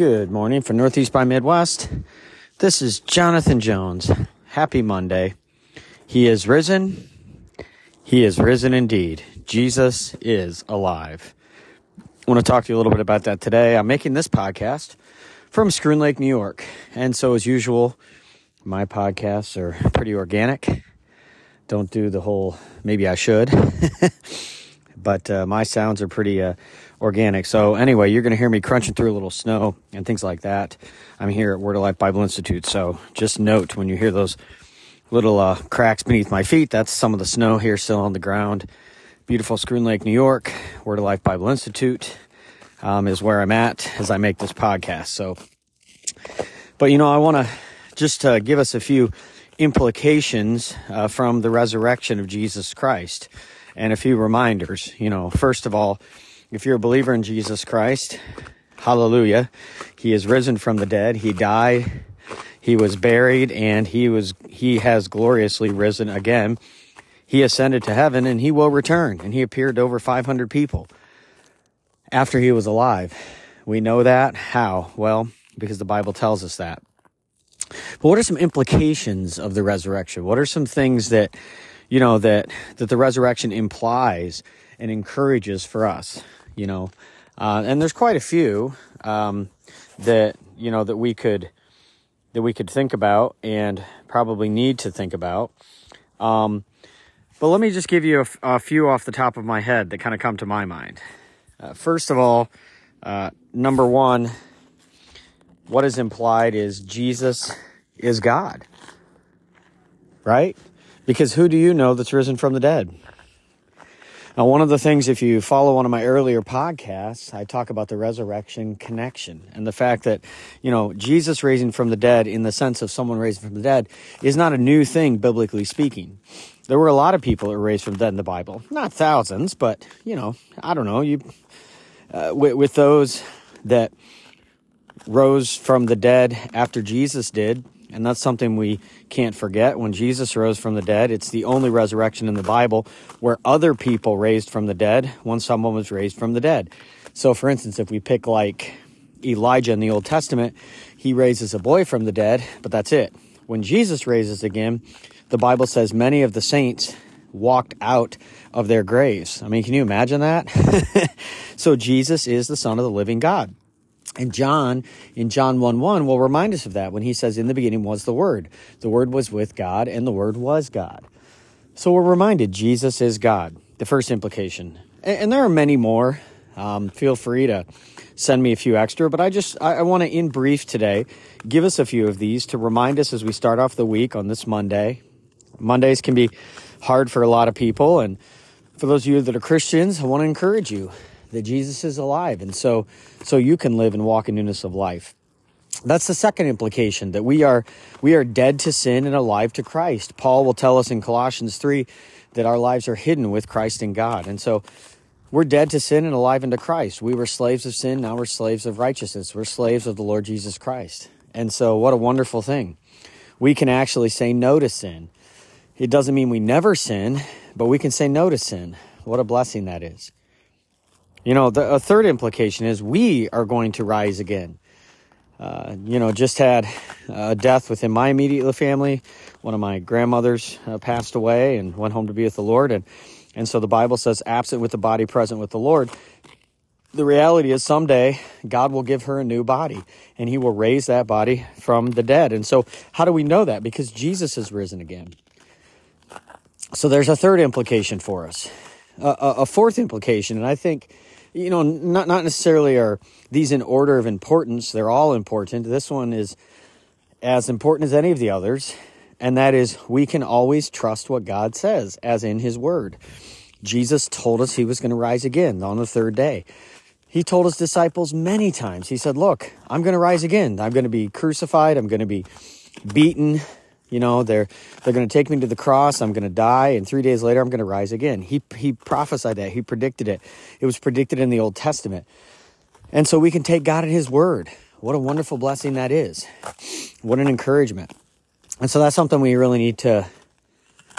Good morning from Northeast by Midwest. This is Jonathan Jones. Happy Monday. He is risen. He is risen indeed. Jesus is alive. I want to talk to you a little bit about that today. I'm making this podcast from Schroon Lake, New York. And so, as usual, my podcasts are pretty organic. Don't do the whole, maybe I should. but uh, my sounds are pretty uh, organic. So anyway, you're going to hear me crunching through a little snow and things like that. I'm here at Word of Life Bible Institute, so just note when you hear those little uh, cracks beneath my feet, that's some of the snow here still on the ground. Beautiful Schroon Lake, New York. Word of Life Bible Institute um, is where I'm at as I make this podcast. So, but you know, I want to just uh, give us a few implications uh, from the resurrection of Jesus Christ and a few reminders. You know, first of all, if you're a believer in Jesus Christ, hallelujah, he is risen from the dead. He died, he was buried, and he was he has gloriously risen again. He ascended to heaven and he will return. And he appeared to over 500 people after he was alive. We know that. How? Well, because the Bible tells us that. But what are some implications of the resurrection? What are some things that, you know, that, that the resurrection implies and encourages for us? You know, uh, and there's quite a few, um, that, you know, that we could, that we could think about and probably need to think about. Um, but let me just give you a, a, few off the top of my head that kind of come to my mind. Uh, first of all, uh, number one, what is implied is Jesus is God, right? Because who do you know that's risen from the dead? Now, one of the things, if you follow one of my earlier podcasts, I talk about the resurrection connection and the fact that, you know, Jesus raising from the dead in the sense of someone raising from the dead is not a new thing, biblically speaking. There were a lot of people that were raised from the dead in the Bible. Not thousands, but, you know, I don't know. You, uh, with, with those that rose from the dead after Jesus did, and that's something we can't forget. When Jesus rose from the dead, it's the only resurrection in the Bible where other people raised from the dead when someone was raised from the dead. So, for instance, if we pick like Elijah in the Old Testament, he raises a boy from the dead, but that's it. When Jesus raises again, the Bible says many of the saints walked out of their graves. I mean, can you imagine that? so, Jesus is the Son of the living God. And John, in John 1 1, will remind us of that when he says, In the beginning was the Word. The Word was with God, and the Word was God. So we're reminded Jesus is God, the first implication. And, and there are many more. Um, feel free to send me a few extra, but I just, I, I want to, in brief today, give us a few of these to remind us as we start off the week on this Monday. Mondays can be hard for a lot of people. And for those of you that are Christians, I want to encourage you that Jesus is alive. And so, so you can live and walk in newness of life. That's the second implication that we are, we are dead to sin and alive to Christ. Paul will tell us in Colossians 3 that our lives are hidden with Christ in God. And so we're dead to sin and alive into Christ. We were slaves of sin. Now we're slaves of righteousness. We're slaves of the Lord Jesus Christ. And so what a wonderful thing. We can actually say no to sin. It doesn't mean we never sin, but we can say no to sin. What a blessing that is. You know, the, a third implication is we are going to rise again. Uh, you know, just had a death within my immediate family. One of my grandmothers uh, passed away and went home to be with the Lord. And, and so the Bible says, absent with the body, present with the Lord. The reality is someday God will give her a new body and he will raise that body from the dead. And so, how do we know that? Because Jesus has risen again. So, there's a third implication for us. Uh, a fourth implication, and I think you know, not not necessarily are these in order of importance. They're all important. This one is as important as any of the others, and that is we can always trust what God says, as in His Word. Jesus told us He was going to rise again on the third day. He told His disciples many times. He said, "Look, I'm going to rise again. I'm going to be crucified. I'm going to be beaten. You know, they're they're going to take me to the cross. I'm going to die, and three days later, I'm going to rise again. He he prophesied that. He predicted it. It was predicted in the Old Testament, and so we can take God at His word. What a wonderful blessing that is. What an encouragement. And so that's something we really need to,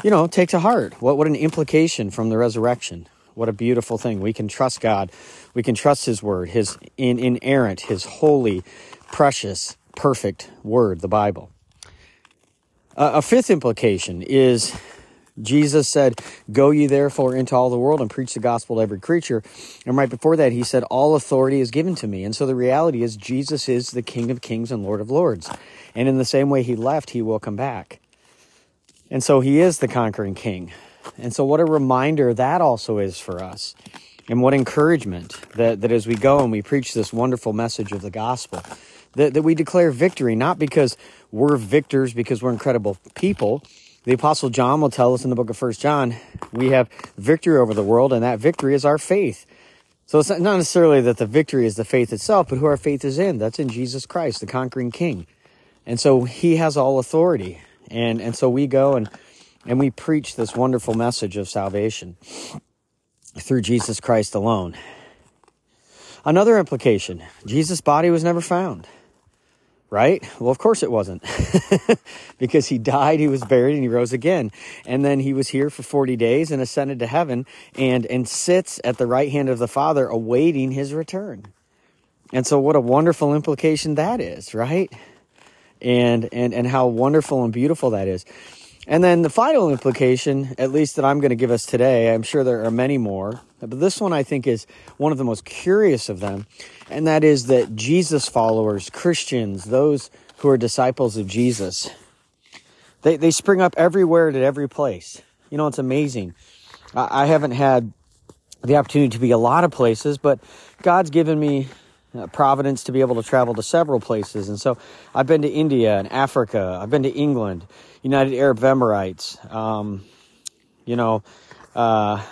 you know, take to heart. What what an implication from the resurrection. What a beautiful thing. We can trust God. We can trust His Word, His in, inerrant, His holy, precious, perfect Word, the Bible. Uh, a fifth implication is Jesus said, Go ye therefore into all the world and preach the gospel to every creature. And right before that, he said, All authority is given to me. And so the reality is, Jesus is the King of kings and Lord of lords. And in the same way he left, he will come back. And so he is the conquering king. And so, what a reminder that also is for us. And what encouragement that, that as we go and we preach this wonderful message of the gospel, that, that we declare victory, not because we're victors, because we're incredible people, the apostle John will tell us in the book of First John, we have victory over the world, and that victory is our faith. So it's not necessarily that the victory is the faith itself, but who our faith is in. That's in Jesus Christ, the conquering King. And so he has all authority. And, and so we go and, and we preach this wonderful message of salvation through Jesus Christ alone. Another implication Jesus' body was never found right? Well, of course it wasn't. because he died, he was buried, and he rose again. And then he was here for 40 days and ascended to heaven and, and sits at the right hand of the Father awaiting his return. And so what a wonderful implication that is, right? And and and how wonderful and beautiful that is. And then the final implication, at least that I'm going to give us today, I'm sure there are many more, but this one I think is one of the most curious of them, and that is that Jesus followers, Christians, those who are disciples of Jesus, they, they spring up everywhere and at every place. You know, it's amazing. I, I haven't had the opportunity to be a lot of places, but God's given me uh, providence to be able to travel to several places. And so I've been to India and Africa. I've been to England, United Arab Emirates. Um, you know, uh,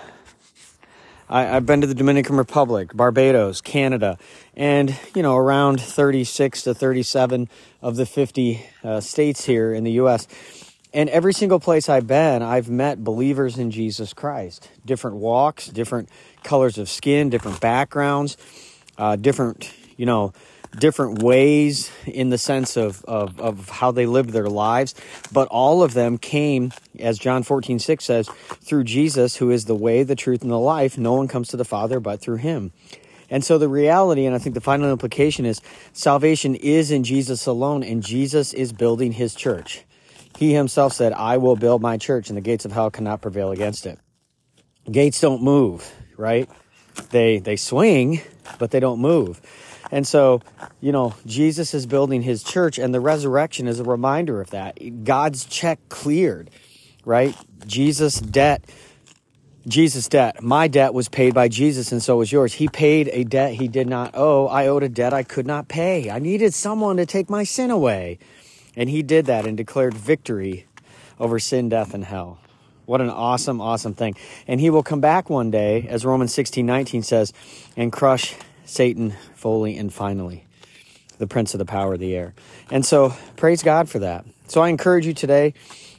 I, have been to the Dominican Republic, Barbados, Canada, and, you know, around 36 to 37 of the 50 uh, states here in the U.S. And every single place I've been, I've met believers in Jesus Christ. Different walks, different colors of skin, different backgrounds, uh, different, you know, different ways in the sense of, of, of how they lived their lives, but all of them came, as John 14, 6 says, through Jesus, who is the way, the truth, and the life. No one comes to the Father but through him. And so the reality, and I think the final implication is salvation is in Jesus alone, and Jesus is building his church. He himself said, I will build my church, and the gates of hell cannot prevail against it. Gates don't move, right? They, they swing, but they don't move. And so, you know, Jesus is building his church, and the resurrection is a reminder of that. God's check cleared, right? Jesus' debt, Jesus' debt, my debt was paid by Jesus, and so was yours. He paid a debt he did not owe. I owed a debt I could not pay. I needed someone to take my sin away. And he did that and declared victory over sin, death, and hell. What an awesome, awesome thing. And he will come back one day, as Romans 16 19 says, and crush Satan fully and finally, the prince of the power of the air. And so, praise God for that. So, I encourage you today,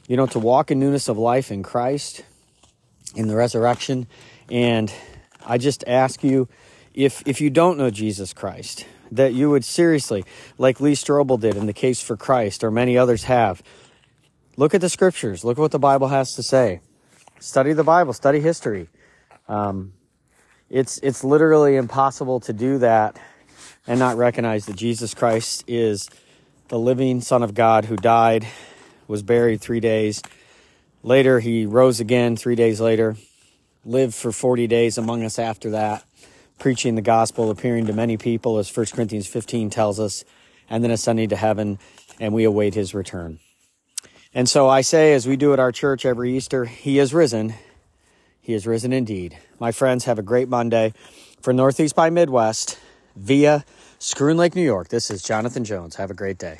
you know, to walk in newness of life in Christ, in the resurrection. And I just ask you, if, if you don't know Jesus Christ, that you would seriously, like Lee Strobel did in the case for Christ, or many others have, look at the scriptures, look at what the Bible has to say. Study the Bible, study history. Um, it's it's literally impossible to do that and not recognize that Jesus Christ is the living Son of God who died, was buried three days. Later, he rose again three days later, lived for 40 days among us after that, preaching the gospel, appearing to many people, as 1 Corinthians 15 tells us, and then ascending to heaven, and we await his return. And so I say, as we do at our church every Easter, he is risen. He is risen indeed. My friends, have a great Monday. For Northeast by Midwest, via Schroon Lake, New York, this is Jonathan Jones. Have a great day.